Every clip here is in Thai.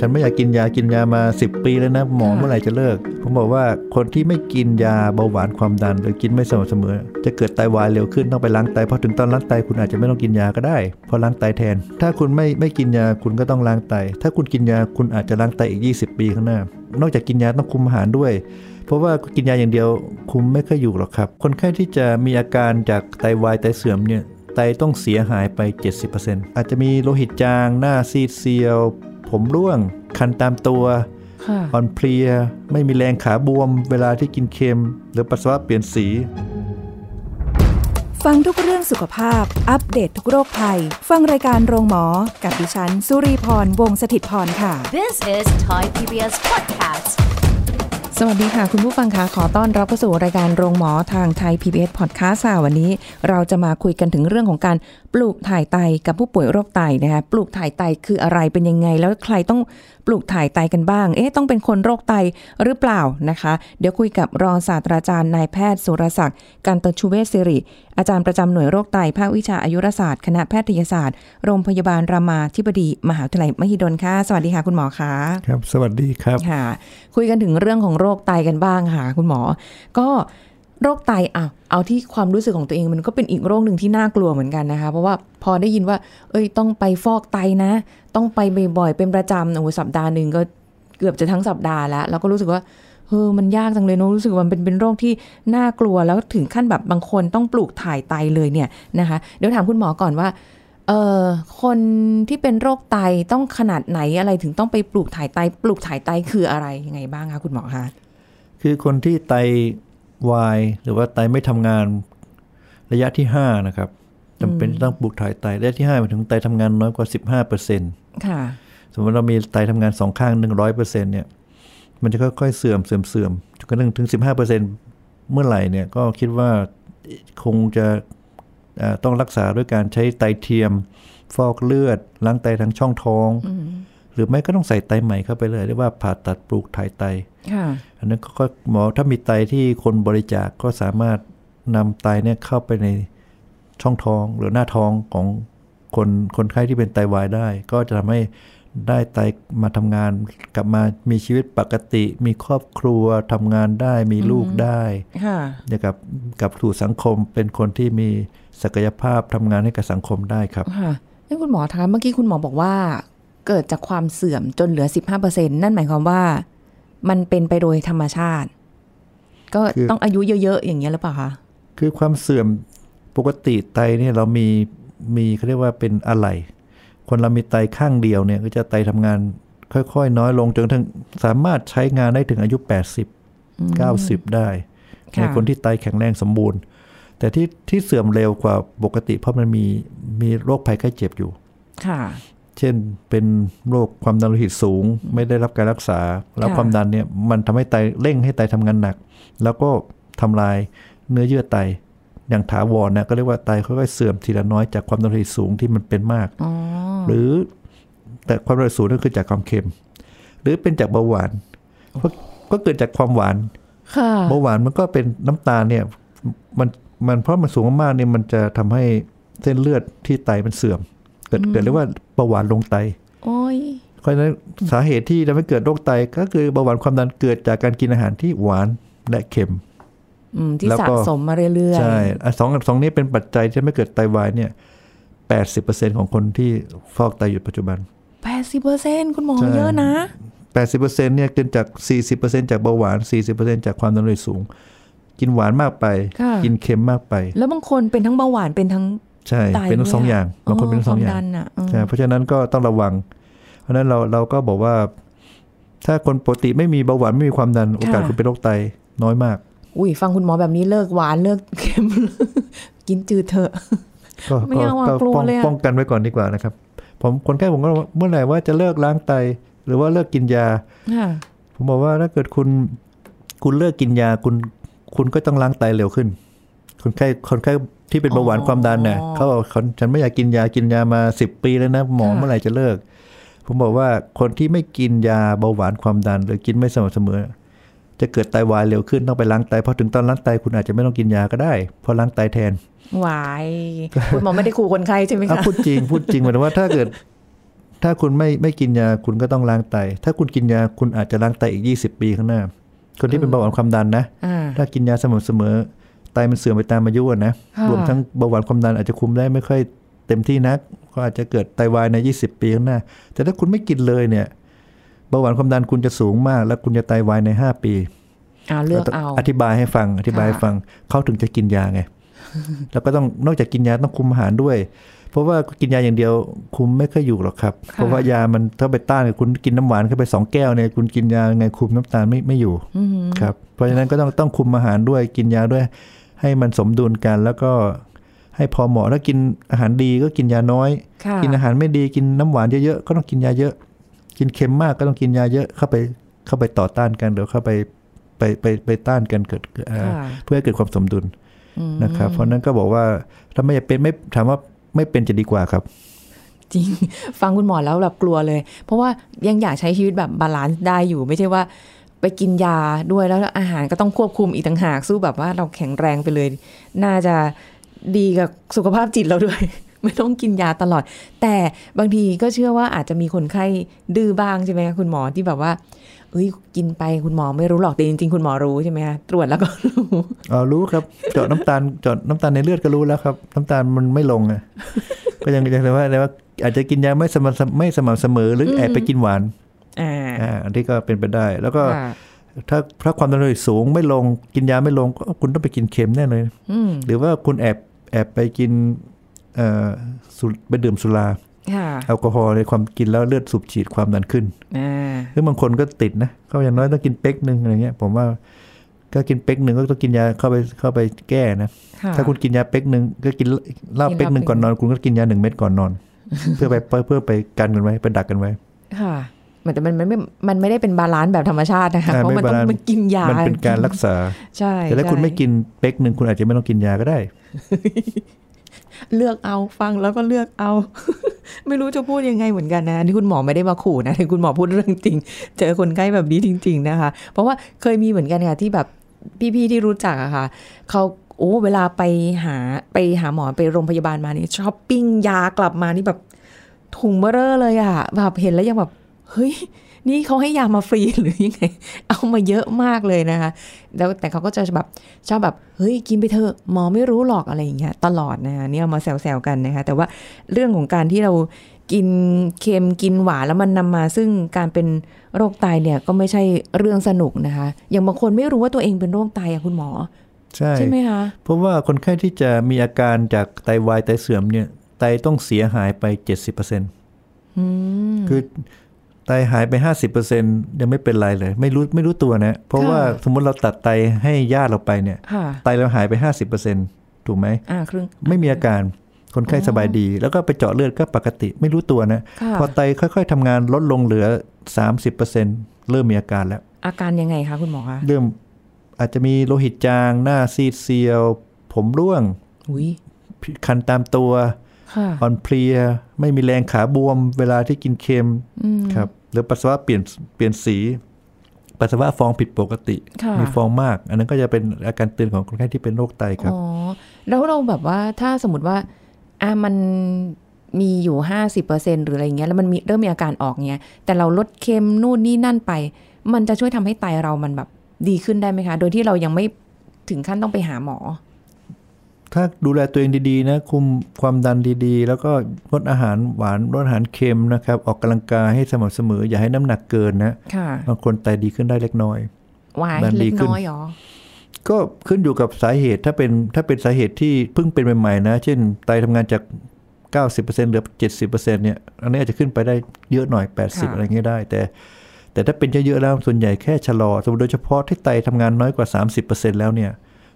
ฉันไม่อยากกินยากินยามา 10 ปีแล้วนะหมอเมื่อไหร่จะเลิก ผมบอกว่าคนที่ไม่กินยาเบาหวานความดันหรือกินไม่สม่ำเสมอ จะเกิดไตวายเร็วขึ้นต้องไปล้างไตพอถึงตอนล้างไตคุณอาจจะไม่ต้องกินยาก็ได้เพราะล้างไตแทน ถ้าคุณไม่ไม่กินยาคุณก็ต้องล้างไต ถ้าคุณกินยาคุณอาจจะล้างไตอีก 20 ปีข้างหน้า นอกจากกินยาต้องคุมอาหารด้วยเพราะว่ากินยาอย่างเดียวคุมไม่ค่อยอยู่หรอกครับ คนไข้ที่จะมีอาการจากไตวายไตเสื่อมเนี่ยไตต้องเสียหายไป 70%อาจจะมีโลหิตจาง หน้าซีดเซียว ผมร่วง คันตามตัวค่ะอ่อนเพลีย ไม่มีแรงขาบวม เวลาที่กินเค็ม หรือปัสสาวะเปลี่ยนสี ฟังทุกเรื่องสุขภาพ อัปเดตททุกโรคภัย ฟังรายการโรงหมอ กับดิฉัน สุรีพร วงศิตพรค่ะ This is Thai PBS podcast. สวัสดีค่ะ คุณผู้ฟังคะขอต้อนรับเข้าสู่รายการโรงหมอทางไทย PBS Podcast ค่ะวันนี้ เราจะมาคุยกันถึงเรื่องของการปลูกถ่ายไตกับผู้ป่วยโรคไตนะคะปลูกถ่ายไตคืออะไรเป็นยังไง แล้วใครต้อง ลูกถ่ายไตกันบ้าง เอ๊ะต้องเป็นคนโรคไตหรือเปล่านะคะ เดี๋ยวคุยกับรองศาสตราจารย์นายแพทย์สุรศักดิ์กันตชูเวชสิริ อาจารย์ประจำหน่วยโรคไตภาควิชาอายุรศาสตร์ คณะแพทยศาสตร์ โรงพยาบาลรามาธิบดี มหาวิทยาลัยมหิดลค่ะ สวัสดีค่ะคุณหมอคะครับ สวัสดีครับค่ะ คุยกันถึงเรื่องของโรคไตกันบ้างค่ะคุณหมอ ก็ โรคไตอะเอาที่ความรู้สึกของตัวเองมันก็เป็นอีกโรคหนึ่งที่น่ากลัวเหมือนกันนะคะ เพราะว่าพอได้ยินว่า เอ้ยต้องไปฟอกไตนะ ต้องไปบ่อยๆเป็นประจำโอ้สัปดาห์หนึ่งก็เกือบจะทั้งสัปดาห์แล้วแล้วก็รู้สึกว่าเออมันยากจังเลยเนอะรู้สึกมันเป็นเป็นโรคที่น่ากลัวแล้วถึงขั้นแบบบางคนต้องปลูกถ่ายไตเลยเนี่ยนะคะ เดี๋ยวถามคุณหมอก่อนว่าเออคนที่เป็นโรคไตต้องขนาดไหนอะไรถึงต้องไปปลูกถ่ายไต ปลูกถ่ายไตคืออะไรยังไงบ้างคะคุณหมอคะคือคนที่ไต วายหรือว่าไตไม่ทำงานระยะที่ 5 นะครับจำเป็นต้องปลูกถ่ายไตระยะที่5หมายถึงไตทำงานน้อยกว่า 15%ค่ะสมมติเรามีไตทำงานสองข้าง 100%เนี่ย มันจะค่อยๆเสื่อมเสื่อมเสื่อมจนกระทั่งถึง 15%เมื่อไหร่เนี่ยก็คิดว่าคงจะเอ่อต้องรักษาด้วยการใช้ไตเทียม ฟอกเลือด ล้างไตทางช่องท้อง หรือไม่ก็ต้องใส่ไตใหม่เข้าไปเลยเรียกว่าผ่าตัดปลูกถ่ายไตค่ะ อันนั้นก็หมอถ้ามีไตที่คนบริจาคก็สามารถนำไตเนี่ยเข้าไปในช่องท้องหรือหน้าท้องของคนคนไข้ที่เป็นไตวายได้ ก็จะทำให้ได้ไตมาทำงานกลับมามีชีวิตปกติ มีครอบครัวทำงานได้มีลูกได้ค่ะเดี๋ยวกับกับสู่สังคมเป็นคนที่มีศักยภาพทำงานให้กับสังคมได้ครับค่ะนี่คุณหมอคะเมื่อกี้คุณหมอบอกว่า เกิดจากความเสื่อมจนเหลือ 15%นั่นหมายความว่า มันเป็นไปโดยธรรมชาติ ก็คือต้องอายุเยอะๆอย่างเงี้ยหรือเปล่าคะคือความเสื่อมปกติไตเนี่ยเรามีมีเขาเรียกว่าเป็นอะไร คนเรามีไตข้างเดียวเนี่ย ก็จะไตทำงานค่อยๆ น้อยลงจนกระทั่งสามารถใช้งานได้ถึงอายุ 80 90 ได้ค่ะในคนที่ไตแข็งแรงสมบูรณ์ แต่ที่ที่เสื่อมเร็วกว่าปกติเพราะมันมีมีโรคภัยไข้เจ็บอยู่ ค่ะ เช่นเป็นโรคความดันโลหิตสูง ไม่ได้รับการรักษา แล้วค่ะความดันเนี่ยมันทำให้ไตเร่งให้ไตทำงานหนัก แล้วก็ทำลายเนื้อเยื่อไตอย่างถาวรนะก็เรียกว่าไตค่อยๆเสื่อมทีละน้อยจากความดันโลหิตสูงที่มันเป็นมากอ๋อหรือแต่ความดันโลหิตสูงนั่นคือจากความเค็ม หรือเป็นจากเบาหวานเพราะก็เกิดจากความหวานค่ะเบาหวานมันก็เป็นน้ำตาลเนี่ยมันมันเพราะมันสูงมากๆเนี่ยมันจะทำให้เส้นเลือดที่ไตมันเสื่อม เกิดเกิดเรียกว่าเบาหวานลงไตโอ้ยเพราะฉะนั้นสาเหตุที่ทำให้เกิดโรคไตก็คือเบาหวานความดันเกิดจากการกินอาหารที่หวานและเค็มอืมที่แล้วสะก็สมมาเรื่อยๆใช่อะสองสองนี้เป็นปัจจัยที่ทำให้เกิดไตวายเนี่ยแปดสิบเปอร์เซ็นของคนที่ฟอกไตอยู่ปัจจุบันแปดสิบเปอร์เซ็นคุณหมอใช่เยอะนะแปดสิบเปอร์เซ็นเนี่ยเกินจากสี่สิบเปอร์เซ็นจากเบาหวานสี่สิบเปอร์เซ็นจากความดันโลหิตสูง กินหวานมากไปค่ะกินเค็มมากไป แล้วบางคนเป็นทั้งเบาหวานเป็นทั้ง ใช่ไตเป็นทั้งสองด้วะอย่างบางคนเป็นทั้งสองอย่างควมดันอะอืมใช่เพราะฉะนั้นก็ต้องระวัง เพราะฉะนั้นเราเราก็บอกว่า ถ้าคนปกติไม่มีเบาหวานไม่มีความดันโอกาสคุณเป็นโรคไตน้อยมาก อุ้ยฟังคุณหมอแบบนี้เลิกหวานเลิกเค็มกินจืดเถอะก็ไม่เอาอะก็กลัวป้องเลยอะป้องกันไว้ก่อนดีกว่านะครับ ผมคนไข้ผมก็เมื่อไหร่ว่าจะเลิกล้างไต หรือว่าเลิกกินยาค่ะผมบอกว่าถ้าเกิดคุณ คุณเลิกกินยาคุณ คุณก็ต้องล้างไตเร็วขึ้น คนไข้คนไข้ ที่เป็นเบาหวานความดันเนี่ยเขาบอกเขาฉันไม่อยากกินยากินยามาสิบปีแล้วนะหมอค่ะเมื่อไหร่จะเลิก ผมบอกว่าคนที่ไม่กินยาเบาหวานความดัน หรือกินไม่สม่ำเสมอ จะเกิดไตวายเร็วขึ้นต้องไปล้างไตพอถึงตอนล้างไตคุณอาจจะไม่ต้องกินยาก็ได้เพอล้างไตแทนวายคุณหมอไม่ได้ขู่คนไข้ใช่ไหมอะคะพูดจริงพูดจริงหมายถึงว่าถ้าเกิด ถ้าคุณไม่ไม่กินยาคุณก็ต้องล้างไต ถ้าคุณกินยาคุณอาจจะล้างไตอีก 20 ปีข้างหน้า คนที่เป็นเบาหวานความดันนะอ่าถ้ากินยาสม่ำเสมอ ไตมันเสื่อมไปตามอายุอะนะค่ะรวมทั้งเบาหวานความดันอาจจะคุมได้ไม่ค่อยเต็มที่นัก ก็อาจจะเกิดไตวายใน 20 ปีข้างหน้า แต่ถ้าคุณไม่กินเลยเนี่ยเบาหวานความดันคุณจะสูงมาก แล้วคุณจะไตวายใน 5 ปีเอาเลือกเอาอธิบายให้ฟังอธิบายให้ค่ะฟังเขาถึงจะกินยาไง แล้วก็ต้องนอกจากกินยาต้องคุมอาหารด้วย เพราะว่ากินยาอย่างเดียวคุมไม่ค่อยอยู่หรอกครับ เพราะว่ายามันถ้าไปต้านกับคุณกินน้ำหวานเข้าไปสองแก้วเนี่ยคุณกินยาไงคุมน้ำตาลไม่ไม่อยู่อืมครับเพราะฉะนั้นก็ต้องต้องคุมอาหารด้วยกินยาด้วย ให้มันสมดุลกันแล้วก็ให้พอเหมาะถ้ากินอาหารดีก็กินยาน้อยค่ะกินอาหารไม่ดีกินน้ำหวานเยอะๆก็ต้องกินยาเยอะ กินเค็มมากก็ต้องกินยาเยอะเข้าไปเข้าไปต่อต้านกันเดี๋ยวเข้าไปไปไปไปต้านกันเกิดเอ่อค่ะเพื่อให้เกิดความสมดุลอืมนะครับ เพราะฉะนั้นก็บอกว่าถ้าไม่เป็นไม่ถามว่า ไม่เป็นจะดีกว่าครับ จริง ฟังคุณหมอแล้วแบบกลัวเลย เพราะว่ายังอยากใช้ชีวิตแบบ balance ได้อยู่ไม่ใช่ว่าไปกินยาด้วยแล้วอาหารก็ต้องควบคุมอีกต่างหากสู้แบบว่าเราแข็งแรงไปเลย น่าจะดีกับสุขภาพจิตเราด้วย ไม่ต้องกินยาตลอด แต่บางทีก็เชื่อว่าอาจจะมีคนไข้ดื้อบ้างใช่ไหมคะคุณหมอที่แบบว่า เอ้ยกินไปคุณหมอไม่รู้หรอกแต่จริงๆ คุณหมอรู้ใช่ไหมคะตรวจแล้วก็รู้อ๋อรู้ครับ เจาะน้ำตาลเจาะน้ำตาลในเลือดก็รู้แล้วครับ น้ำตาลมันไม่ลงอะก็ยังยังแต่ว่าแต่ว่าอาจจะกินยาไม่สม่ำไม่สม่ำเสมอหรือแอบไปกินหวานอ่าอ่าอันที่ก็เป็นไปได้ แล้วก็ค่ะถ้าถ้าความดันโลหิตสูงไม่ลงกินยาไม่ลงก็คุณต้องไปกินเค็มแน่เลยอืมหรือว่าคุณแอบแอบไปกินเอ่อสุไปดื่มสุราค่ะ แอลกอฮอล์ในความกินแล้วเลือดสูบฉีดความดันขึ้นอ่าหรือบางคนก็ติดนะก็อย่างน้อยต้องกินเป๊กหนึ่งอะไรเงี้ย ผมว่าก็กินเป๊กหนึ่งก็ต้องกินยาเข้าไปเข้าไปแก้นะค่ะถ้าคุณกินยาเป๊กหนึ่งก็กินเหล้ากินเหล้าเป๊กหนึ่งเป๊กก่อนนอน คุณก็กินยาหนึ่งเม็ดก่อนนอน เพื่อไปเพื่อเพื่อไปกันกันไว้ไปดักกันไว้ค่ะเหมือนแต่มันมันไม่ มันไม่ได้เป็น balance แบบธรรมชาตินะคะอ่าเพราะมันไม่ต้อง balance มันกินยา มันเป็นการรักษา ใช่ แต่ถ้าคุณใช่ไม่กินเป๊กหนึ่งคุณอาจจะไม่ต้องกินยาก็ได้ เลือกเอาฟังแล้วก็เลือกเอา ไม่รู้จะพูดยังไงเหมือนกันนะนี่คุณหมอไม่ได้มาขู่นะแต่คุณหมอพูดเรื่องจริง เจอคนไข้แบบนี้จริง ๆนะคะ เพราะว่าเคยมีเหมือนกันค่ะที่แบบพี่ๆที่รู้จักอะค่ะเขาโอ้เวลาไปหาไปหาหมอไปโรงพยาบาลมานี่ช้อปปิ้งยากลับมานี่แบบถุงเบ้อร่อเลยอะแบบเห็นแล้วยังแบบ เฮ้ย นี่เขาให้ยามาฟรีหรือยังไง เอามาเยอะมากเลยนะคะ แล้วแต่เขาก็จะแบบชอบแบบ เฮ้ย กินไปเถอะหมอไม่รู้หรอกอะไรอย่างเงี้ยตลอดนะคะเนี่ยเอามาแซวๆกันนะคะ แต่ว่าเรื่องของการที่เรากินเค็มกินหวานแล้วมันนำมาซึ่งการเป็นโรคไตเนี่ยก็ไม่ใช่เรื่องสนุกนะคะ อย่างบางคนไม่รู้ว่าตัวเองเป็นโรคไตอะคุณหมอ ใช่ใช่ไหมคะ เพราะว่าคนไข้ที่จะมีอาการจากไตวายไตเสื่อมเนี่ย ไตต้องเสียหายไป 70%อืมคือไตหายไป 50%ยังไม่เป็นไรเลย ไม่รู้ไม่รู้ตัวนะเพราะค่ะว่าสมมติเราตัดไตให้ญาติเราไปเนี่ยค่ะไตเราหายไป 50%ถูกไหมอ่าครึ่งไม่มีอาการคนไข้สบายดี แล้วก็ไปเจาะเลือดก็ปกติไม่รู้ตัวนะค่ะพอไตค่อย ๆทำงานลดลงเหลือ 30%เริ่มมีอาการแล้ว อาการยังไงคะคุณหมอคะเริ่มอาจจะมีโลหิตจางหน้าซีดเซียว ผมร่วงอุ้ยคันตามตัวค่ะอ่อนเพลีย ไม่มีแรงขาบวม เวลาที่กินเค็มอืมครับ หรือปัสสาวะเปลี่ยนเปลี่ยนสี ปัสสาวะฟองผิดปกติค่ะมีฟองมาก อันนั้นก็จะเป็นอาการเตือนของคนไข้ที่เป็นโรคไตครับอ๋อแล้วเราแบบว่าถ้าสมมติว่าอะมันมีอยู่ห้าสิบเปอร์เซ็นหรืออะไรเงี้ยแล้วมันมีเริ่มมีอาการออกเงี้ยแต่เราลดเค็มนู่นนี่นั่นไป มันจะช่วยทำให้ไตเรามันแบบดีขึ้นได้ไหมคะ โดยที่เรายังไม่ถึงขั้นต้องไปหาหมอ ถ้าดูแลตัวเองดีๆนะคุมความดันดีๆ แล้วก็งดอาหารหวานลดอาหารเค็มนะครับ ออกกำลังกายให้สม่ำเสมอ อย่าให้น้ำหนักเกินนะค่ะบางคนไตดีขึ้นได้เล็กน้อยวายมันดีเล็กขึ้นน้อยเหรอก็ขึ้นอยู่กับสาเหตุถ้าเป็นถ้าเป็นสาเหตุที่เพิ่งเป็นใหม่ๆนะ เช่น ไตทำงานจาก 90%เหลือ 70%เนี่ยอันนี้อาจจะขึ้นไปได้เยอะหน่อยค่ะ80 อะไรเงี้ยได้ แต่แต่ถ้าเป็นเยอะๆแล้วส่วนใหญ่แค่ชะลอสมมติโดยเฉพาะที่ไตทำงานน้อยกว่า 30%แล้วเนี่ย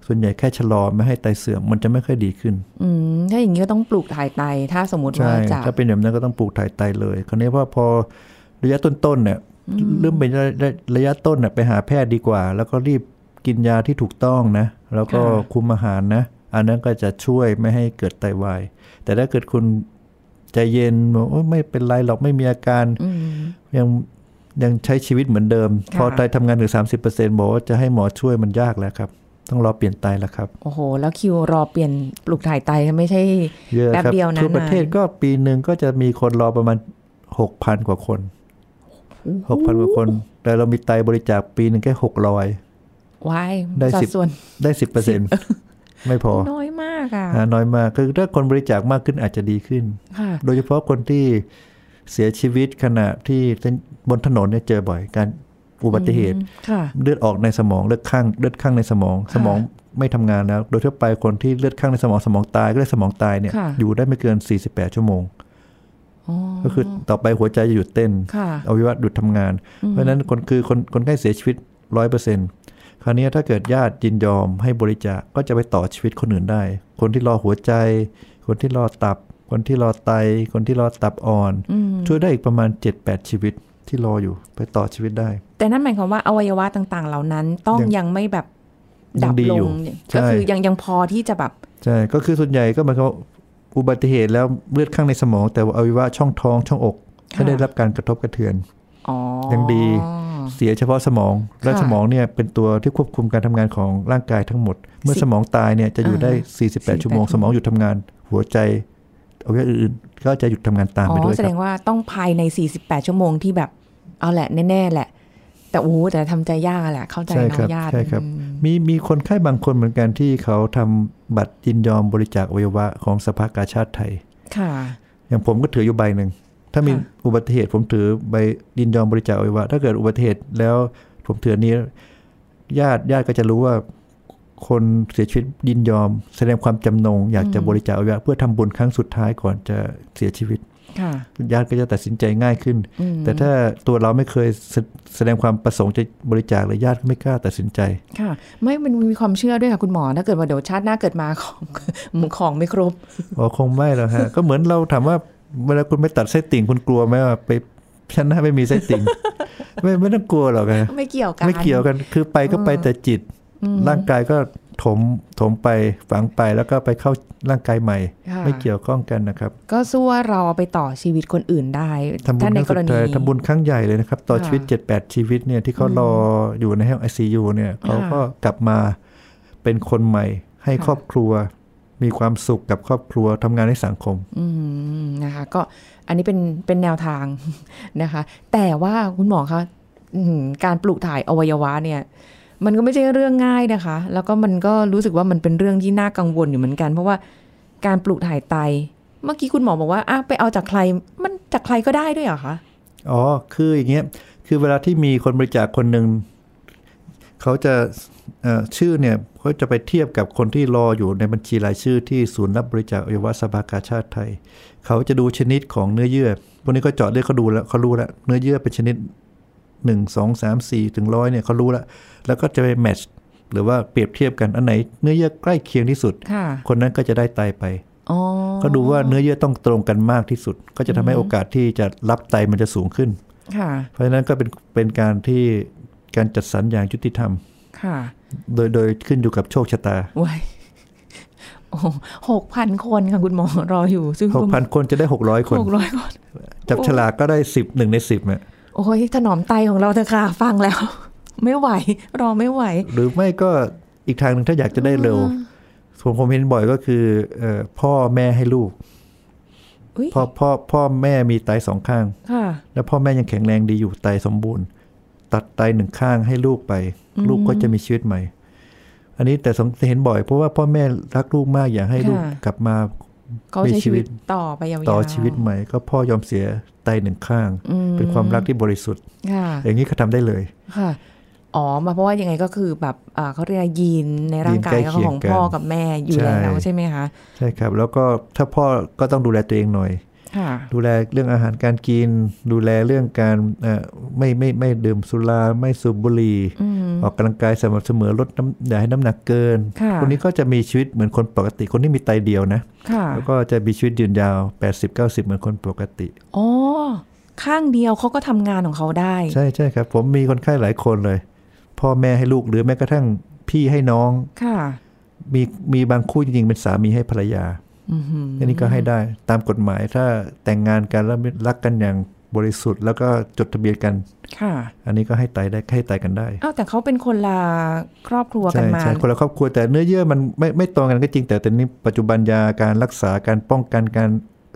ส่วนใหญ่แค่ชะลอไม่ให้ไตเสื่อมมันจะไม่ค่อยดีขึ้น อืมถ้าอย่างนี้ก็ต้องปลูกถ่ายไต ถ้าสมมติว่าใช่จะถ้าเป็นแบบนั้นก็ต้องปลูกถ่ายไตเลย คราวนี้ว่าพอระยะต้นๆเนี่ยเริ่มเป็นระระระยะต้นเนี่ยไปหาแพทย์ดีกว่า แล้วก็รีบกินยาที่ถูกต้องนะ แล้วก็คุมอาหารนะ อันนั้นก็จะช่วยไม่ให้เกิดไตวาย แต่ถ้าเกิดคุณใจเย็นบอกโอ๊ยไม่เป็นไรหรอกไม่มีอาการอืมยังยังใช้ชีวิตเหมือนเดิมค่ะพอไตทำงานถึง30%บอกว่าจะให้หมอช่วยมันยากแล้วครับ ต้องรอเปลี่ยนไตแล้วครับ โอ้โห แล้วคิวรอเปลี่ยนปลูกถ่ายไตไม่ใช่เยอะแป๊บครับเดียวนะทั่วประเทศนานก็ปีหนึ่งก็จะมีคนรอประมาณ6,000กว่าคน6,000กว่าคน แต่เรามีไตบริจาคปีหนึ่งแค่600ว้ายได้สัดสิบส่วนได้10%ไม่พอ น้อยมากอะอ่าน้อยมาก คือถ้าคนบริจาคมากขึ้นอาจจะดีขึ้นค่ะโดยเฉพาะคนที่เสียชีวิตขณะที่บนถนนเนี่ยเจอบ่อย การ อุบัติเหตุค่ะเลือดออกในสมองเลือดคั่งเลือดคั่งในสมอง สมองไม่ทำงานแล้ว โดยทั่วไปคนที่เลือดคั่งในสมองสมองตายก็เลยสมองตายเนี่ยค่ะอยู่ได้ไม่เกิน 48 ชั่วโมงอ๋อก็คือต่อไปหัวใจจะหยุดเต้นค่ะอวัยวะหยุดทำงาน เพราะฉะนั้นคนคือคนคนไข้เสียชีวิตร้อยเปอร์เซ็นต์คราวนี้ถ้าเกิดญาติยินยอมให้บริจาคก็จะไปต่อชีวิตคนอื่นได้ คนที่รอหัวใจ คนที่รอตับ คนที่รอไต คนที่รอตับอ่อน ช่วยได้อีกประมาณ 7-8 ชีวิต ที่รออยู่ไปต่อชีวิตได้ แต่นั่นหมายความว่าอวัยวะต่างๆ เหล่านั้นต้องยังยังไม่แบบยัดังบดีลอยู่งใช่ก็คือยังยังพอที่จะแบบใช่ก็คือส่วนใหญ่ก็หมายความว่าอุบัติเหตุแล้วเลือดข้างในสมอง แต่ว่าอวัยวะช่องท้องช่องอกค่ะไม่ได้รับการกระทบกระเทือนอ๋อยังดีเสียเฉพาะสมอง และค่ะสมองเนี่ยเป็นตัวที่ควบคุมการทำงานของร่างกายทั้งหมด เมื่อสิสมองตายเนี่ยจะอยู่ได้อ่า48 ชั่วโมง48สมองหยุดทำงาน หัวใจ อวัยวะอื่นๆก็จะหยุดทำงานตามอ๋ไปด้อวยแสคดรับงว่าต้องภายใน 48 ชั่วโมงที่แบบเอาแหละแน่ๆแหละ แต่โอ้โหแต่ทำใจยากอะแหละเข้าใจใช่น้คอรับงญาติใช่ครับอืมมีมีคนไข้บางคนเหมือนกันที่เขาทำบัตรยินยอมบริจาคอวัยวะของสภากาชาติไทย ค่ะ อย่างผมก็ถืออยู่ใบหนึ่งถ้ามีค่ะอุบัติเหตุผมถือใบยินยอมบริจาคอวัยวะถ้าเกิดอุบัติเหตุแล้วผมถืออนนี้ญาติญาติก็จะรู้ว่า คนเสียชีวิตยินยอม แสดงความจำนง อยากจะบริจาคอวัยวะเพื่อทำบุญครั้งสุดท้ายก่อนจะเสียชีวิตค่ะญาติก็จะตัดสินใจง่ายขึ้นอืมแต่ถ้าตัวเราไม่เคยแสแสดงความประสงค์จะบริจาคเลยญาติก็ไม่กล้าตัดสินใจ ค่ะ ไม่มันมีความเชื่อด้วยค่ะคุณหมอถ้าเกิดว่าเดี๋ยวชาติหน้าเกิดมาของของไม่ครบอ๋อคงไม่หรอกฮะ ก็เหมือนเราถามว่าเวลาคุณไปตัดไส้ติ่งคุณกลัวไหมว่าไปชั้นหน้าไม่มีไส้ติ่งไม่ไม่ต้องกลัวหรอกฮะไม่เกี่ยวกันไม่เกี่ยวกันคือไปก็ไปแต่จิต ร่างกายก็ถมถมไปฝังไปแล้วก็ไปเข้าร่างกายใหม่ค่ะไม่เกี่ยวข้องกันนะครับ ก็สู้ว่าเราเอาไปต่อชีวิตคนอื่นได้ทำบุญถ้าคในรั้งกสุรดณีท้ายทำบุญครั้งใหญ่เลยนะครับ ต่อค่ะชีวิต 7-8 ชีวิตเนี่ยที่เขารออยู่ในห้องไอซียูเนี่ยเขาก็กลับมาเป็นคนใหม่ ให้ค่ะครอบครัว มีความสุขกับครอบครัวทำงานในสังคมอืมนะคะ ก็อันนี้เป็นเป็นแนวทางนะคะ แต่ว่าคุณหมอคะอื้อหือการปลูกถ่ายอวัยวะเนี่ย มันก็ไม่ใช่เรื่องง่ายนะคะ แล้วก็มันก็รู้สึกว่ามันเป็นเรื่องที่น่ากังวลอยู่เหมือนกัน เพราะว่าการปลูกถ่ายไต เมื่อกี้คุณหมอบอกว่าอะไปเอาจากใคร มันจากใครก็ได้ด้วยเหรอคะ อ๋อ คืออย่างเงี้ย คือเวลาที่มีคนบริจาคคนหนึ่งเขาจะชื่อเนี่ยเขาจะไปเทียบกับคนที่รออยู่ในบัญชีรายชื่อที่ศูนย์รับบริจาคอวัยวะสภากาชาติไทย เขาจะดูชนิดของเนื้อเยื่อพวกนี้ก็เจาะเลือดเขาดูแล้วเขารู้แล้วเนื้อเยื่อเป็นชนิด หนึ่งสองสามสี่ถึงร้อยเนี่ยเขารู้แล้วแล้วก็จะไปแมทช์หรือว่าเปรียบเทียบกันอันไหนเนื้อเยื่อใกล้เคียงที่สุดค่ะคนนั้นก็จะได้ไตไปอ๋อก็ดูว่าเนื้อเยื่อต้องตรงกันมากที่สุด ก็จะทำให้โอกาสที่จะรับไตมันจะสูงขึ้นค่ะเพราะฉะนั้นก็เป็นเป็นการที่การจัดสรรอย่างยุติธรรมค่ะโดยโดยขึ้นอยู่กับโชคชะตาว้ายหกพันคนค่ะคุณหมอรออยู่ซึ่งหกพันคนจะได้หกร้อยคนหกร้อยคนจับฉลากก็ได้สิบหนึ่งในสิบเนี่ย โอ้ยถนอมไตของเราเถอะค่ะ ฟังแล้ว ไม่ไหว รอไม่ไหว หรือไม่ก็อีกทางหนึ่งถ้าอยากจะได้เร็วผมผมเห็นบ่อยก็คือเอ่อพ่อแม่ให้ลูกอุ๊ยพ่อพ่อพ่อแม่มีไตสองข้างค่ะแล้วพ่อแม่ยังแข็งแรงดีอยู่ไตสมบูรณ์ ตัดไตหนึ่งข้างให้ลูกไป ลูกก็จะมีชีวิตใหม่ อันนี้แต่สงเห็นบ่อยเพราะว่าพ่อแม่รักลูกมากอยากให้ลูกค่ะกลับมา เขาใช้ชีวิตต่อไปยาวๆต่อชีวิตใหม่ก็พ่อยอมเสียไตหนึ่งข้างอืมเป็นความรักที่บริสุทธิ์ค่ะอย่างนี้เขาทำได้เลยค่ะอ๋อมาเพราะว่ายังไงก็คือแบบอ่าเขาเรียกยีนในร่างกายยีนใกล้เคียงของกันพ่อกับแม่อยู่ใช่แล้วใช่ไหมคะ ใช่ครับ แล้วก็ถ้าพ่อก็ต้องดูแลตัวเองหน่อยค่ะ ดูแลเรื่องอาหารการกิน ดูแลเรื่องการเอ่อไม่ไม่ไม่ดื่มสุราไม่สูบบุหรี่อืมออกกำลังกายสม่ำเสมอลดน้ำอย่าให้น้ำหนักเกินค่ะคนนี้ก็จะมีชีวิตเหมือนคนปกติคนที่มีไตเดียวนะค่ะแล้วก็จะมีชีวิตยืนยาว 80-90 เหมือนคนปกติอ๋อข้างเดียวเขาก็ทำงานของเขาได้ ใช่ใช่ครับ ผมมีคนไข้หลายคนเลย พ่อแม่ให้ลูกหรือแม้กระทั่งพี่ให้น้องค่ะมีมีบางคู่จริงๆเป็นสามีให้ภรรยา อือหืออันนี้ก็ให้ได้ตามกฎหมายถ้าแต่งงานกันแล้วรักกันอย่างบริสุทธิ์แล้วก็จดทะเบียนกัน ค่ะ อันนี้ก็ให้ไตได้ให้ไตกันได้ อ้าวแต่เขาเป็นคนละครอบครัวกัใช่นมา ใช่คนละครอบครัวแต่เนื้อเยื่อมันไม่ไม่ตรงกันก็จริง แต่ตอนนี้ปัจจุบันยาการรักษาการป้องกันการ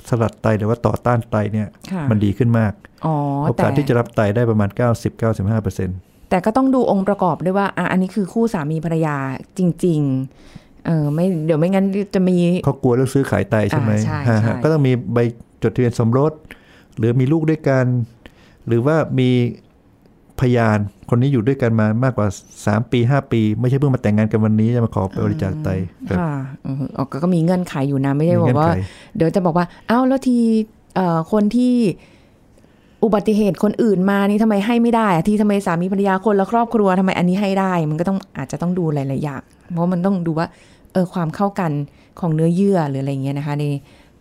สลัดไตหรือว่าต่อต้านไตเนี่ยค่ะมันดีขึ้นมากอ๋อโอแต่กาสที่จะรับไตได้ประมาณ 90-95%เปอร์เซ็นต์แต่ก็ต้องดูองค์ประกอบด้วยว่าอะอันนี้คือคู่สามีภรรยาจริง ๆ เออไม่เดี๋ยวไม่งั้นจะมีเขากลัวเรื่องซื้อขายไตใช่ไหมอ่าใช่ฮะใช่ฮะก็ต้องมีใบจดทะเบียนสมรส หรือมีลูกด้วยกัน หรือว่ามีพยานคนนี้อยู่ด้วยกันมามากกว่า 3 ปี 5 ปี ไม่ใช่เพิ่งมาแต่งงานกันวันนี้จะมาขอไปบริจาคไตครับค่ะอือฮึอ๋อก็ก็มีเงื่อนไขอยู่นะ ไม่ได้มีบอเงื่กอนว่าไขเดี๋ยวจะบอกว่าอ้าวแล้วทีเอ่อคนที่อุบัติเหตุคนอื่นมานี่ทำไมให้ไม่ได้อะที่ทำไมสามีภรรยาคนละครอบครัวทำไมอันนี้ให้ได้ มันก็ต้องอาจจะต้องดูหลายๆอย่างเพราะมันต้องดูว่า เออความเข้ากันของเนื้อเยื่อหรืออะไรเงี้ยนะคะ ใน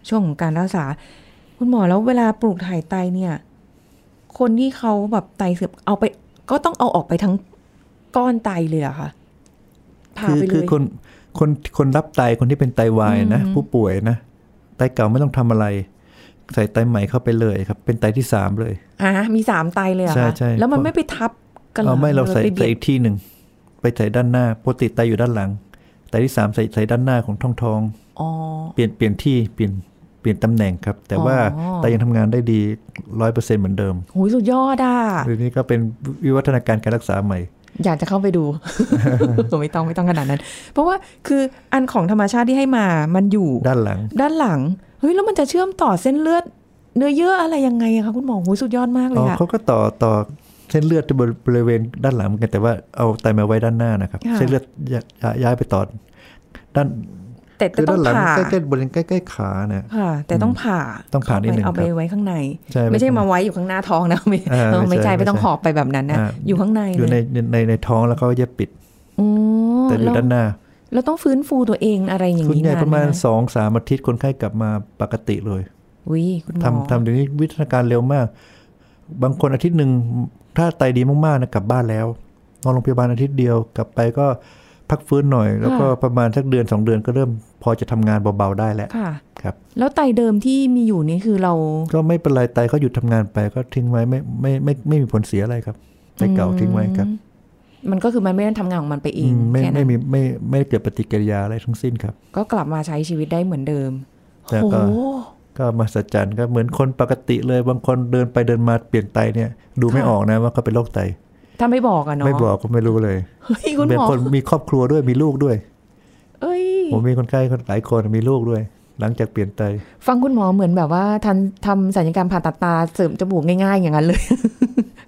ช่วงของการรักษา คุณหมอแล้วเวลาปลูกถ่ายไตเนี่ย คนที่เขาแบบไตเสื่อมเอาไป ก็ต้องเอาออกไปทั้งก้อนไตเลยเหรอคะผ่าคือไปเลคือยคนคนคนรับไตคนที่เป็นไตวายนะอืมผู้ป่วยนะไตเก่าไม่ต้องทำอะไร ใส่ไตใหม่เข้าไปเลยครับ เป็นไตที่สามเลยอะมีสามไตเลยเหรอใช่คะใช่แล้วมันเพราะไม่ไปทับกันหรอเอาไม่เราใส่ปบีใส่ยดอีกที่หนึ่งไปใส่ด้านหน้าปกติไตอยู่ด้านหลัง ไตที่สามใส่ใส่ด้านหน้าของท้องท้องอ๋อเปลี่ยนเปลี่ยนที่เปลี่ยนเปลี่ยนตำแหน่งครับ แต่ว่าอ๋อไตยังทำงานได้ดีร้อยเปอร์เซ็นต์เหมือนเดิมหูยสุดยอดอะทีนี้ก็เป็นวิวัฒนาการการรักษาใหม่ อยากจะเข้าไปดูไม่ต้องไม่ต้องขนาดนั้น เพราะว่าคืออันของธรรมชาติที่ให้มามันอยู่ด้านหลัง ด้านหลังเฮ้ยแล้วมันจะเชื่อมต่อเส้นเลือดเนื้อเยื่ออะไรยังไงอะคะคุณหมอหูยสุดยอดมากเลอ๋ยออะเขาก็ต่อต่อ เส้นเลือดที่บริบริเวณด้านหลังเหมือนกันแต่ว่าเอาไตมาไว้ด้านหน้านะครับค่ะเส้นเลือดย้ายย้ายไปต่อด้านแต่คือต้อด้างนหลังผ่าใกล้ๆบริเวณใกล้ๆขาเนี่ยค่ะ แต่ต้องผ่าต้องผ่านิดนึงเอาไปครับไว้ข้างในใช่ไม่ใช่ไม่ใช่มาไว้อยู่ข้างหน้าท้องนะไม่อ่าเออไม่ไม่ใช่ใช่ไม่ต้องไม่ใช่หอบไปแบบนั้นนะอ่าอยู่ข้างในอยู่เลในยในในท้องแล้วเขาเย็บปิดอ๋อแต่อยู่แล้วด้านหน้าเราต้องฟื้นฟูตัวเองอะไรอย่างคุณนี้ใหญ่นานประมาณไหสองสามอาทิตย์คนไข้กลับมาปกติเลยวิคุณหมอทำทำเดี๋ยวนี้วิทยาการเร็วมาก บางคนอาทิตย์หนึ่งถ้าไตดีมากๆนะกลับบ้านแล้ว นอนโรงพยาบาลอาทิตย์เดียวกลับไปก็พักฟื้นหน่อย แล้วก็ประมาณสักเดือนสองเดือนก็เริ่มพอจะทำงานเบาๆได้แล้วค่ะครับ แล้วไตเดิมที่มีอยู่นี่คือเรา ก็ไม่เป็นไรไตเขาหยุดทำงานไปก็ทิ้งไว้ไม่ไม่ไม่ไม่ไม่มีผลเสียอะไรครับไตเก่าทิ้งไว้ครับอืมมันก็คือมันไม่ได้ทำงานของมันไปเออืงมไม่แค่นั้ไม่นมีไม่ไม่ได้เกิดปฏิกิริยาอะไรทั้งสิ้นครับ ก็กลับมาใช้ชีวิตได้เหมือนเดิมแล้วโอ้ก็โห ก็มาสัจจันก็เหมือนคนปกติเลยบางคนเดินไปเดินมาเปลี่ยนไตเนี่ย ดูไม่ค่ะออกนะว่าเขาเป็นโรคไต ถ้าไม่บอกอะเนาะไม่บอกก็ไม่รู้เลยเฮ้ยคุณเป็นหมอคนมีครอบครัวด้วยมีลูกด้วย เอ้ยผมมีคนไข้คนหลายคนมีลูกด้วย หลังจากเปลี่ยนไต ฟังคุณหมอเหมือนแบบว่าทันทำสัญญกรรมผ่าตัดตาเสริมจมูกง่าย ๆ อย่างนั้นเลย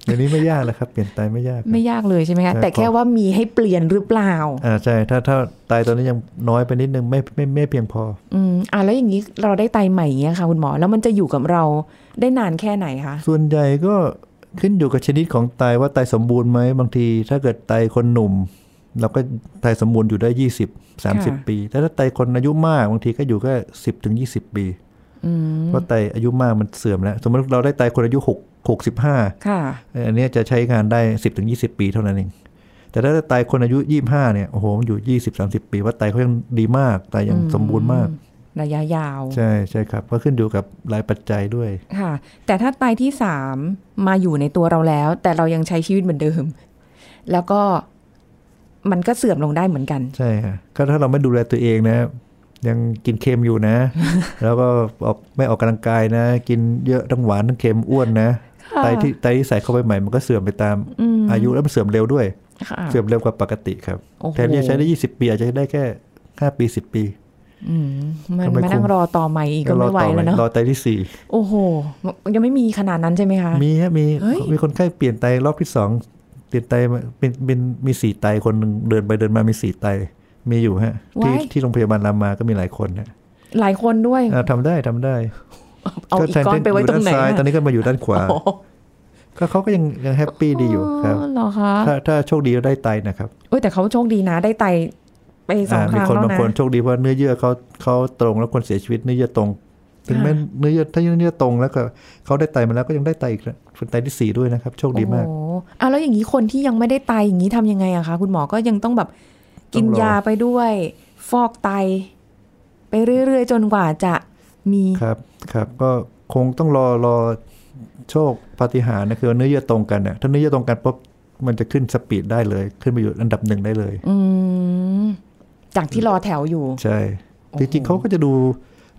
เดี๋ยวนี้ไม่ยากแล้วครับเปลี่ยนไตไม่ยากครับไม่ยากเลยใช่ไหมคะใช่แต่แค่ว่ามีให้เปลี่ยนหรือเปล่าอ่าใช่ถ้าถ้าไตตอนนี้ยังน้อยไปนิดนึงไม่ไม่ไม่เพียงพอ อืมอะแล้วอย่างนี้เราได้ไตใหม่อย่างเงี้ยค่ะคุณหมอแล้วมันจะอยู่กับเราได้นานแค่ไหนคะส่วนใหญ่ก็ขึ้นอยู่กับชนิดของไตว่าไตสมบูรณ์ไหมบางที ถ้าเกิดไตคนหนุ่ม เราก็ไตสมบูรณ์อยู่ได้ 20 30 ปี แต่ถ้าไตคนอายุมากบางทีก็อยู่แค่10ถึง20 ปีอืมเพราะไตอายุมากมันเสื่อมแล้ว สมมติเราได้ไตคนอายุ6 65ค่ะอันเนี้ยจะใช้งานได้ 10ถึง20 ปีเท่านั้นเอง แต่ถ้าไตคนอายุ 25เนี่ยโอ้โหมันอยู่ 20 30 ปี ว่าไตเขายังดีมากไตยังสมบูรณ์มากระยะยาว ใช่ใช่ครับ ก็ขึ้นอยู่กับหลายปัจจัยด้วยค่ะ แต่ถ้าไตที่สามมาอยู่ในตัวเราแล้ว แต่เรายังใช้ชีวิตเหมือนเดิม แล้วก็ มันก็เสื่อมลงได้เหมือนกัน ใช่ฮะก็ถ้าเราไม่ดูแลตัวเองนะ ยังกินเค็มอยู่นะ แล้วก็ออกไม่ออกกำลังกายนะ กินเยอะทั้งหวานทั้งเค็มอ้วนนะค่ะไตที่ไตที่ใส่เข้าไปใหม่มันก็เสื่อมไปตามอืมอายุแล้วมันเสื่อมเร็วด้วยค่ะเสื่อมเร็วกว่าปกติครับโอ้โหแทนที่จะใช้ได้20ปีอาจจะได้แค่5ปี10ปีอืมมันก็ไม่มานั่งคุ้มรอต่อใหม่อีกก็รอไม่ไหวต่อแล้วเนาะรอไตที่สี่โอ้โห ยังไม่มีขนาดนั้นใช่ไหมคะ มีฮะมีเฮ้ยมีคนไข้เปลี่ยนไตรอบที่สอง เปลี่ยนไตมาเป็นเป็นมีสี่ไตคนหนึ่งเดินไปเดินมามีสี่ไตมีอยู่ฮะ ที่ที่โรงพยาบาลรามาก็มีหลายคนนะหลายคนด้วยอ่าทำได้ทำได้เอาอีกก้อนไปไว้ตรงไหนอยู่ด้าซ้ายอะตอนนี้ก็มาอยู่ด้านขวาโอ้โหก็เขาก็ยังยังแฮปปี้ดีอยู่ครับเหรอคะถ้าถ้าโชคดีก็ได้ไตนะครับเอ้ยแต่เขาโชคดีนะได้ไตไปสองอ่าคมีรั้งคนแล้วบางนะคนโชคดีเพราะเนื้อเยื่อเขาเขาตรงแล้วคนเสียชีวิตเนื้อเยื่อตรง ถึงแม้เนื้อเยื่อถ้าเนื้อเยื่อตรงแล้วก็เขาได้ไตมาแล้วก็ยังได้ไตอีกเป็นไตที่สี่ด้วยนะครับ โชคดีมากโอ้โหอะแล้วอย่างนี้คนที่ยังไม่ได้ไตอย่างนี้ทำยังไงอะคะคุณหมอก็ยังต้องแบบกินต้องรอยาไปด้วย ฟอกไต ไปเรื่อยๆ จนกว่าจะมีครับครับ ก็คงต้องรอรอโชคปาฏิหาริย์นะคือว่าเนื้อเยื่อตรงกันเนี่ยถ้าเนื้อเยื่อตรงกันปุ๊บมันจะขึ้นสปีดได้เลย ขึ้นไปอยู่อันดับหนึ่งได้เลย อืมจากที่รอแถวอยู่ ใช่โอ้โหจริงๆเขาก็จะดู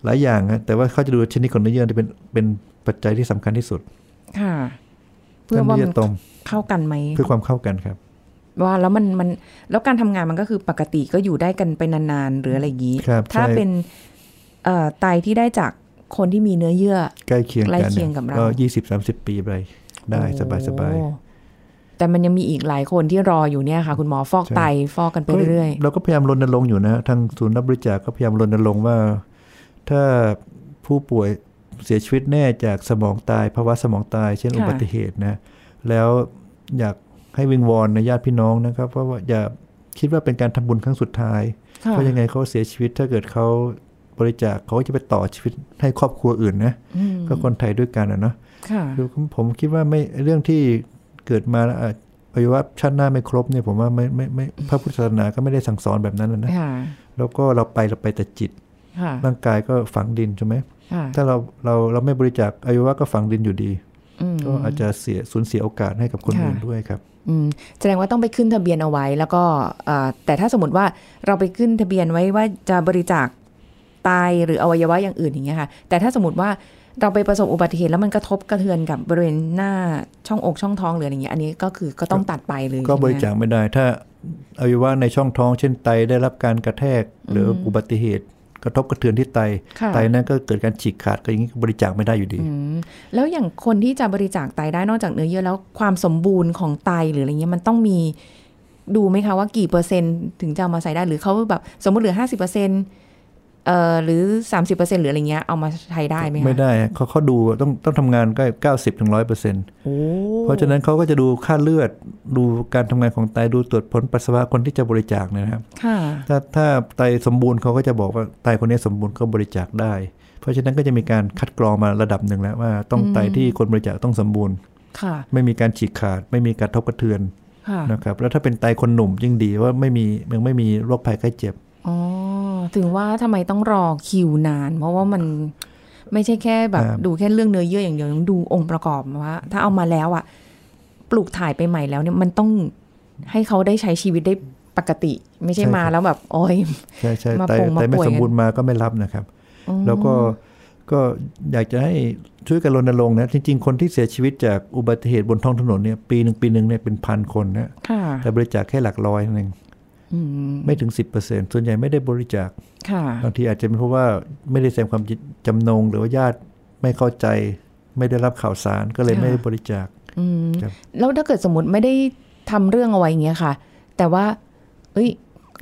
หลายอย่างนะแต่ว่าเขาจะดูชนิดของเนื้อเยื่อที่เป็นเป็นปัจจัยที่สำคัญที่สุด ค่ะ เพื่อถ้าว่าเนื้อมัเยื่อนตรงเข้ากันไหมเพื่อความเข้ากันครับ ว่าแล้วมันมันแล้วการทำงานมันก็คือปกติก็อยู่ได้กันไปนานๆหรืออะไรอย่างนี้ครับถ้าใช่เป็นเอ่อไตที่ได้จากคนที่มีเนื้อเยื่อ ใกล้เคียงใกล้กันเคียงนี่กับเราก็ยี่สิบสามสิบปีไปได้สบายสบายโอ้แต่มันยังมีอีกหลายคนที่รออยู่เนี่ยค่ะ คุณหมอฟอกใช่ไตฟอกกันไปเรื่อยเราก็พยายามรณรงค์อยู่นะทางศูนย์รับบริจาคก็พยายามรณรงค์ว่า ถ้าผู้ป่วยเสียชีวิตแน่จากสมองตายภาวะสมองตาย เช่นค่ะอุบัติเหตุนะ แล้วอยากให้วิงวอนในญาติพี่น้องนะครับเพราะว่าอย่าคิดว่าเป็นการทำบุญครั้งสุดท้ายๆค่ะเพราะยังไงเขาเสียชีวิตถ้าเกิดเขาบริจาคเขาก็จะไปต่อชีวิตให้ครอบครัวอื่นนะอืมก็คนไทยด้วยกันนะเนาะค่ะคือผมคิดว่าไม่เรื่องที่เกิดมาแล้วอะอวัยวะชาติหน้าไม่ครบเนี่ยผมว่าไม่ไม่ไม่พระพุทธศาสนาก็ไม่ได้สั่งสอนแบบนั้นนะค่ะแล้วก็เราไปเราไปแต่จิตค่ะ ร่างกายก็ฝังดินใช่ไหมค่ะถ้าเราเราเราไม่บริจาคอวัยวะก็ฝังดินอยู่ดีอืมก็อาจจะเสียสูญเสียโอกาสให้กับคนค่ะอื่นด้วยครับอืมแสดงว่าต้องไปขึ้นทะเบียนเอาไว้ แล้วก็เอ่อแต่ถ้าสมมติว่าเราไปขึ้นทะเบียนไว้ว่าจะบริจาคไตหรืออวัยวะอย่างอื่นอย่างเงี้ยค่ะ แต่ถ้าสมมติว่าเราไปประสบอุบัติเหตุแล้วมันกระทบกระเทือนกับบริเวณหน้าช่องอกช่องท้องหรืออะไรอย่างเงี้ยอันนี้ก็คือก็ต้องตัดไปเลยก็ใช่ไหมบริจาคไม่ได้ ถ้าอวัยวะในช่องท้อง เช่นไตได้รับการกระแทกหรืออุบัติเหตุ กระทบกระเทือนที่ไตค่ะไตนั้นก็เกิดการฉีกขาดก็อย่างนี้บริจาคไม่ได้อยู่ดีอืมแล้วอย่างคนที่จะบริจาคไตได้นอกจากเนื้อเยื่อแล้วความสมบูรณ์ของไตหรืออะไรเงี้ยมันต้องมีดูไหมคะว่ากี่เปอร์เซ็นต์ถึงจะเอามาใส่ได้หรือเขาแบบสมมติเหลือห้าสิบเปอร์เซ็นต์เอ่อหรือสามสิบเปอร์เซ็นต์หรืออะไรเงี้ยเอามาใช้ได้ไหมคะไม่ได้ฮะเขาเขาดูต้องต้องทำงานใกล้เก้าสิบถึงร้อยเปอร์เซ็นต์โอ้เพ ราะฉะนั้นเขาก็จะดูค่าเลือดดูการทำงานของไตดูตรวจผลปัสสาวะคนที่จะบริจาคเนยนะครับค่ะถ้าถ้าไตสมบูรณ์เขาก็จะบอกว่าไตคนนี้สมบูรณ์ก็บริจาคได้ เพราะฉะนั้นก็จะมีการคัดกรองมาระดับหนึ่งแล้วว่าต้องไตที่คนบริจาคต้องสมบูรณ์ค่ะไม่มีการฉีกขาด ไม่มีการทบกระเทือนค่ะนะครับแล้วถ้าเป็นไตคนหนุ่มยิ่งดีว่าไม่มียังไม่มีโรคภัยไข้เจ็บอ๋อถึงว่าทำไมต้องรอคิวนาน เพราะว่ามัน ไม่ใช่แค่แบบครับดูแค่เรื่องเนื้อเยื่ออย่างเดียวต้องดูองค์ประกอบว่า ถ้าเอามาแล้วอะ ปลูกถ่ายไปใหม่แล้วเนี่ยมันต้องให้เขาได้ใช้ชีวิตได้ปกติ ไม่ใช่มาแล้วแบบโอ้ยใช่ใช่มาไตปงมาไตไม่ป่วยสกันมบูรณ์มาก็ไม่รับนะครับอืมแล้วก็ก็อยากจะให้ช่วยกันรณรงค์นะ จริง ๆ คนที่เสียชีวิตจากอุบัติเหตุบนท้องถนนเนี่ยปีหนึ่งปีหนึ่งเนี่ยเป็นพันคนนะค่ะแต่บริจาคแค่หลักร้อยนั่นเองอืม ไม่ถึง 10%ส่วนใหญ่ไม่ได้บริจาคค่ะบางทีอาจจะเป็นเพราะว่าไม่ได้แสดงความจำนงหรือว่าญาติไม่เข้าใจ ไม่ได้รับข่าวสารก็เลยค่ะไม่ได้บริจาคอืมครับแล้วถ้าเกิดสมมติไม่ได้ทำเรื่องเอาไว้อย่างเงี้ยค่ะ แต่ว่า เอ้ย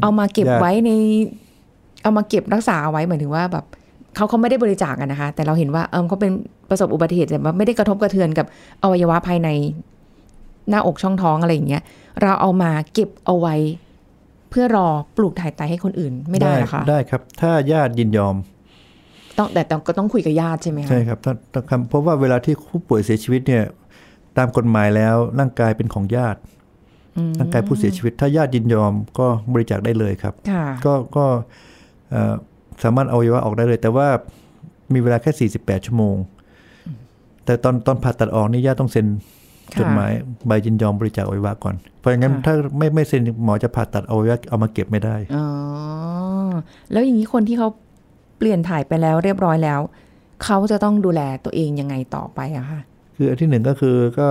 เอามาเก็บไว้ใน เอามาเก็บรักษาเอาไว้หมายถึงว่าแบบเขาเขาไม่ได้บริจาคกันนะคะ แต่เราเห็นว่าเออเขาเป็นประสบอุบัติเหตุแต่ว่าไม่ได้กระทบกระเทือนกับอวัยวะภายในหน้าอกช่องท้องอะไรอย่างเงี้ย เราเอามาเก็บเอาไว้ เพื่อรอปลูกถ่ายไตให้คนอื่นไม่ได้เหรอคะได้ครับ ถ้าญาติยินยอม ต้องแต่ต้องก็ต้องคุยกับญาติใช่ไหมคะใช่ครับถ้าถ้าคำเพราะว่าเวลาที่ผู้ป่วยเสียชีวิตเนี่ย ตามกฎหมายแล้วร่างกายเป็นของญาติอืมร่างกายผู้เสียชีวิต ถ้าญาติยินยอมก็บริจาคได้เลยครับค่ะก็ก็เอ่อสามารถเอาอวัยวะออกได้เลย แต่ว่ามีเวลาแค่ 48 ชั่วโมง แต่ตอนตอนผ่าตัดออกนี่ญาติต้องเซ็นค่ะ จดหมายใบยินยอมบริจาคอวัยวะก่อน เพราะงั้นค่ะถ้าไม่ไม่เซ็นหมอจะผ่าตัดอวัยวะเอามาเก็บไม่ได้อ๋อแล้วอย่างนี้คนที่เขาเปลี่ยนถ่ายไปแล้วเรียบร้อยแล้ว เขาจะต้องดูแลตัวเองยังไงต่อไปอะคะคืออันที่หนึ่งก็คือก็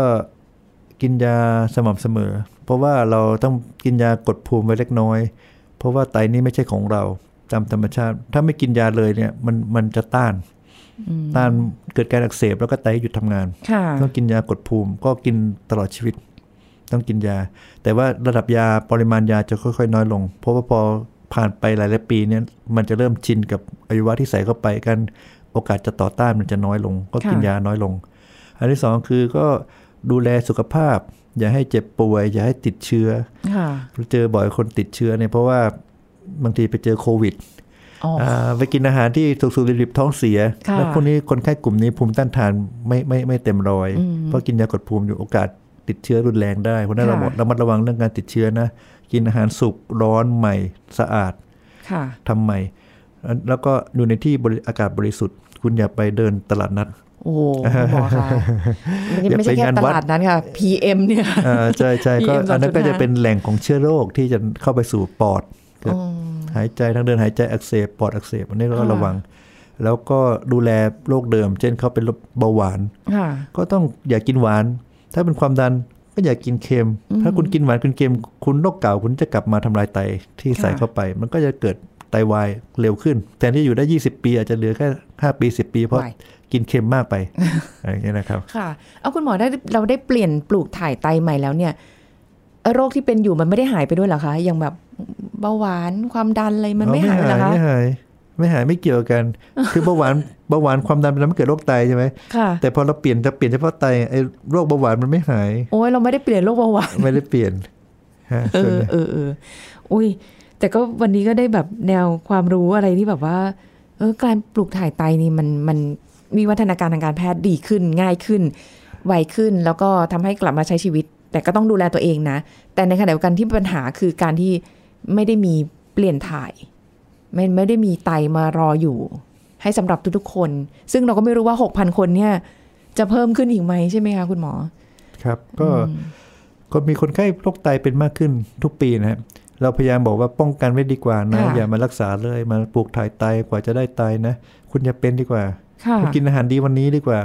กินยาสม่ำเสมอ เพราะว่าเราต้องกินยากดภูมิไว้เล็กน้อย เพราะว่าไตนี่ไม่ใช่ของเราตามธรรมชาติ ถ้าไม่กินยาเลยเนี่ยมันมันจะต้าน ต้านเกิดการอักเสบแล้วก็ไตหยุดทำงานค่ะต้องกินยากดภูมิ ก็กินตลอดชีวิต ต้องกินยา แต่ว่าระดับยาปริมาณยาจะค่อย ๆ น้อยลง เพราะว่าพอผ่านไปหลายๆปีเนี่ยมันจะเริ่มชินกับอวัยวะที่ใส่เข้าไปกันโอกาสจะต่อต้านมันจะน้อยลง ก็กินค่ะยาน้อยลง อันที่สองคือก็ดูแลสุขภาพ อย่าให้เจ็บป่วย อย่าให้ติดเชื้อค่ะเจอบ่อยคนติดเชื้อเนี่ยเพราะว่าบางทีไปเจอโควิดอ๋อออ่า ไปกินอาหารที่สุกสุดิบๆท้องเสียค่ะแล้วพวกนี้คนไข้กลุ่มนี้ภูมิต้านทานไม่ไม่ไม่เต็มร้อยอืมเพราะกินยากดภูมิอยู่โอกาสติดเชื้อรุนแรงได้เพราะฉะนั้นเราค่ะระมัดระวังเรื่องการติดเชื้อนะ กินอาหารสุกร้อนใหม่สะอาดค่ะทำใหม่ แล้วก็อยู่ในที่บริอากาศบริสุทธิ์ คุณอย่าไปเดินตลาดนัดโอ้โอ้โหคุณหมอคะไม่ไม่ใช่อย่าไปแค่งานตวัดลาดนั้นค่ะ PM เนี่ยอ่าใช่ใช่ก็ PM อันนั้นก็จะ2.5เป็นแหล่งของเชื้อโรคที่จะเข้าไปสู่ปอดเกิด หายใจทางเดินหายใจอักเสบปอดอักเสบอันนี้เราก็ค่ะระวัง แล้วก็ดูแลโรคเดิม เช่นเขาเป็นเบาหวานค่ะก็ต้องอย่ากินหวาน ถ้าเป็นความดันก็อย่ากินเค็ม ถ้าคุณกินหวานกินเค็มคุณโรคเก่าคุณจะกลับมาทำลายไตที่ใส่ค่ะเข้าไป มันก็จะเกิดไตวายเร็วขึ้น แทนที่อยู่ได้ 20 ปี อาจจะเหลือแค่5ปี 10 ปี เพราะวายกินเค็มมากไปอะไรอย่างเงี้ยนะครับ ค่ะ เอาคุณหมอได้เราได้เปลี่ยนปลูกถ่ายไตใหม่แล้วเนี่ยเอ่อ โรคที่เป็นอยู่มันไม่ได้หายไปด้วยเหรอคะ อย่างแบบเบาหวานความดันอะไรมันไม่หายไปเหรอคะไม่หายไม่หายไม่เกี่ยวกัน คือเบาหวานเบาหวานความดันเป็นทำให้เกิดโรคไตใช่ไหมค่ะแต่พอเราเปลี่ยนจะเปลี่ยนเฉพาะไตไอ้โรคเบาหวานมันไม่หาย โอ้ยเราไม่ได้เปลี่ยนโรคเบาหวานไม่ได้เปลี่ยนฮะเอส่วนอใหญ่เออเอออุ้ยแต่ก็วันนี้ก็ได้แบบแนวความรู้อะไรที่แบบว่า เออการปลูกถ่ายไตนี่มันมันมีวัฒนาการทางการแพทย์ดีขึ้นง่ายขึ้นไวขึ้น แล้วก็ทำให้กลับมาใช้ชีวิต แต่ก็ต้องดูแลตัวเองนะ แต่ในขณะเดียวกันที่ปัญหาคือการที่ไม่ได้มีเปลี่ยนถ่าย ไม่ไม่ได้มีไตมารออยู่ ให้สำหรับทุกๆคน ซึ่งเราก็ไม่รู้ว่า6,000คนเนี่ย จะเพิ่มขึ้นอีกไหมใช่ไหมคะคุณหมอ ครับก็ก็มีคนไข้โรคไตเป็นมากขึ้นทุกปีนะครับเราพยายามบอกว่าป้องกันไว้ดีกว่านะค่ะอย่ามารักษาเลยมาปลูกถ่ายไตกว่าจะได้ไตนะ คุณอย่าเป็นดีกว่าค่ะคุณกินอาหารดีวันนี้ดีกว่า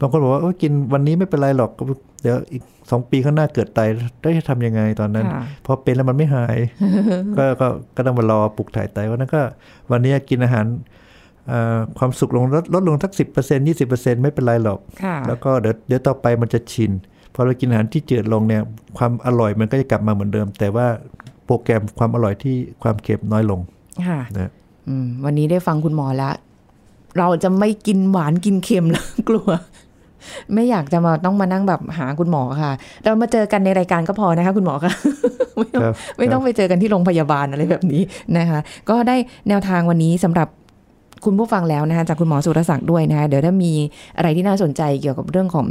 บางคนบอกว่าโอ้ยกินวันนี้ไม่เป็นไรหรอก เดี๋ยวอีกสองปีข้างหน้าเกิดไตได้ทำยังไงตอนนั้นค่ะพอเป็นแล้วมันไม่หาย ก็ก็ก็ต้องมารอปลุกถ่ายไตวันนั้นก็ วันนี้กินอาหารเอ่อความสุขลงลดลดลงสักสิบเปอร์เซ็นยี่สิบเปอร์เซ็นไม่เป็นไรหรอกค่ะแล้วก็เดี๋ยวเดี๋ยวต่อไปมันจะชินพอเรากินอาหารที่จืดลงเนี่ยความอร่อยมันก็จะกลับมาเหมือนเดิม แต่ว่าโปรแกรมความอร่อยที่ความเค็มน้อยลงค่ะนะอืมวันนี้ได้ฟังคุณหมอแล้ว เราจะไม่กินหวานกินเค็มแล้วกลัว ไม่อยากจะมาต้องมานั่งแบบหาคุณหมอค่ะ เรามาเจอกันในรายการก็พอนะคะ คุณหมอค่ะ ไม่ต้องครับไม่ต้องไปเจอกันที่โรงพยาบาลอะไรแบบนี้นะคะ ก็ได้แนวทางวันนี้สำหรับคุณผู้ฟังแล้วนะคะจากคุณหมอสุรศักดิ์ด้วยนะคะเดี๋ยวถ้ามีอะไรที่น่าสนใจเกี่ยวกับเรื่องของ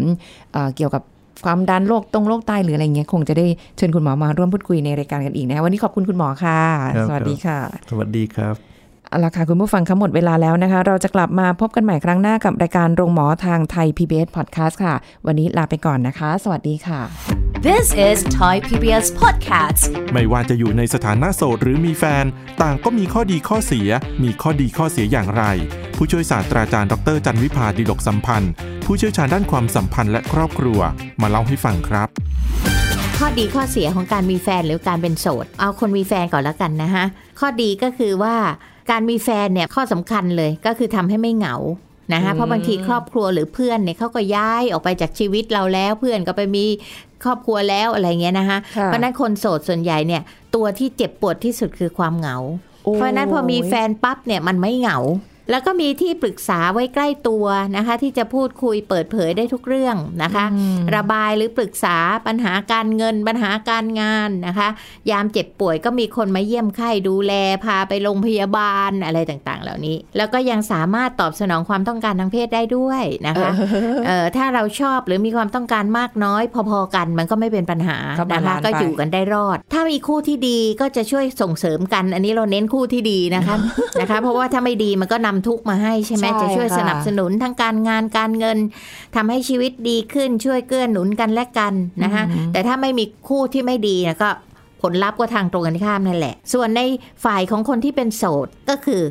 เออเกี่ยวกับความดันโรคตรงโรคไตหรืออะไรเงี้ยคงจะได้เชิญคุณหมอมาร่วมพูดคุยในรายการกันอีกนะคะวันนี้ขอบคุณคุณหมอค่ะครับสวัสดีค่ะ สวัสดีครับ เอาละค่ะ คุณผู้ฟังคะหมดเวลาแล้วนะคะ เราจะกลับมาพบกันใหม่ครั้งหน้ากับรายการโรงหมอทางไทย PBS Podcast ค่ะ วันนี้ลาไปก่อนนะคะ สวัสดีค่ะ This is Thai PBS Podcast. ไม่ว่าจะอยู่ในสถานะโสดหรือมีแฟน ต่างก็มีข้อดีข้อเสีย มีข้อดีข้อเสียอย่างไร ผู้ช่วยศาสตราจารย์ดรจันวิพาดีดกสัมพันธ์ ผู้เชี่ยวชาญด้านความสัมพันธ์และครอบครัว มาเล่าให้ฟังครับข้อดีข้อเสียของการมีแฟนหรือการเป็นโสด เอาคนมีแฟนก่อนแล้วกันนะฮะ ข้อดีก็คือว่า การมีแฟนเนี่ยข้อสำคัญเลยก็คือทำให้ไม่เหงานะฮะเพราะบางทีครอบครัวหรือเพื่อนเนี่ยเขาก็ย้ายออกไปจากชีวิตเราแล้ว เพื่อนก็ไปมีครอบครัวแล้วอะไรเงี้ยนะคะค่ะเพราะฉะนั้นคนโสดส่วนใหญ่เนี่ยตัวที่เจ็บปวดที่สุดคือความเหงาโอ้ยเพราะฉะนั้นพอมีแฟนปั๊บเนี่ยมันไม่เหงา แล้วก็มีที่ปรึกษาไว้ใกล้ตัวนะคะ ที่จะพูดคุยเปิดเผยได้ทุกเรื่องนะคะ ระบายหรือปรึกษาปัญหาการเงินปัญหาการงานนะคะ ยามเจ็บป่วยก็มีคนมาเยี่ยมไข้ดูแลพาไปโรงพยาบาลอะไรต่างๆ เหล่านี้ แล้วก็ยังสามารถตอบสนองความต้องการทางเพศได้ด้วยนะคะเอ่อถ้าเราชอบหรือมีความต้องการมากน้อย พอๆกันมันก็ไม่เป็นปัญหาก็บานะลาคะนซ์ก็ไปอยู่กันได้รอด ถ้ามีคู่ที่ดีก็จะช่วยส่งเสริมกัน อันนี้เราเน้นคู่ที่ดีนะคะนะคะ เพราะว่าถ้าไม่ดีมันก็นำทุกข์มาให้ใช่ไหมใช่จะช่วยค่ะสนับสนุนทั้งการงานการเงินทำให้ชีวิตดีขึ้นช่วยเกื้อหนุนกันและกันนะคะแต่ถ้าไม่มีคู่ที่ไม่ดีนะก็ผลลัพธ์ก็ทางตรงกันข้ามนั่นแหละ ส่วนในฝ่ายของคนที่เป็นโสดก็คือ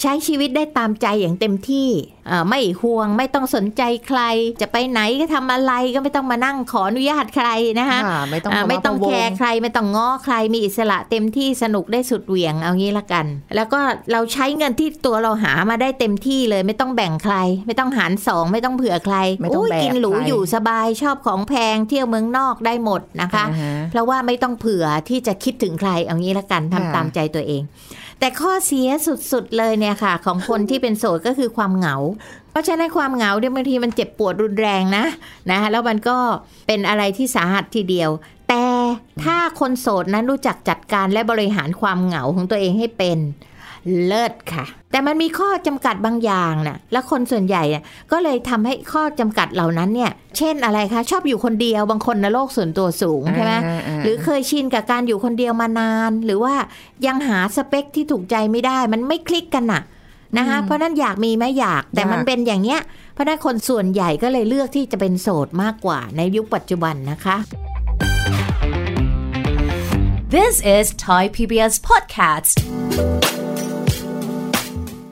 ใช้ชีวิตได้ตามใจอย่างเต็มที่เอ่อ ไม่ห่วงไม่ต้องสนใจใคร จะไปไหนก็ทำอะไรก็ไม่ต้องมานั่งขออนุญาตใครนะคะค่ะไม่ต้องอ่ามาไม่ต้องพะวแคร์ใครไม่ต้องง้อใครมีอิสระเต็มที่สนุกได้สุดเหวี่ยงเอางี้ละกัน แล้วก็เราใช้เงินที่ตัวเราหามาได้เต็มที่เลย ไม่ต้องแบ่งใคร ไม่ต้องหารสองไม่ต้องเผื่อใครไม่ต้องยแบกกินหรูใครอยู่สบายชอบของแพงเที่ยวเมืองนอกได้หมดนะคะอ่าฮะเพราะว่าไม่ต้องเผื่อที่จะคิดถึงใครเอางี้ละกันทำค่ะตามใจตัวเอง แต่ข้อเสียสุดๆเลยเนี่ยค่ะ ของคนที่เป็นโสดก็คือความเหงา เพราะฉะนั้นความเหงาเนี่ยบางทีมันเจ็บปวดรุนแรงนะนะแล้วมันก็เป็นอะไรที่สาหัสทีเดียว แต่ถ้าคนโสดนั้นรู้จักจัดการและบริหารความเหงาของตัวเองให้เป็น เลิศค่ะ แต่มันมีข้อจำกัดบางอย่างนะและคนส่วนใหญ่เนี่ยก็เลยทำให้ข้อจำกัดเหล่านั้นเนี่ย เช่นอะไรคะ ชอบอยู่คนเดียวบางคนนะโลกส่วนตัวสูงใช่ไหมอ่าอ่าหรือเคยชินกับการอยู่คนเดียวมานาน หรือว่ายังหาสเปคที่ถูกใจไม่ได้ มันไม่คลิกกันน่ะนะคะเพราะฉะนั้นอยากมีไหมอยากแต่มันอยากเป็นอย่างเงี้ย เพราะฉะนั้นคนส่วนใหญ่ก็เลยเลือกที่จะเป็นโสดมากกว่าในยุคปัจจุบันนะคะ This is Thai PBS Podcast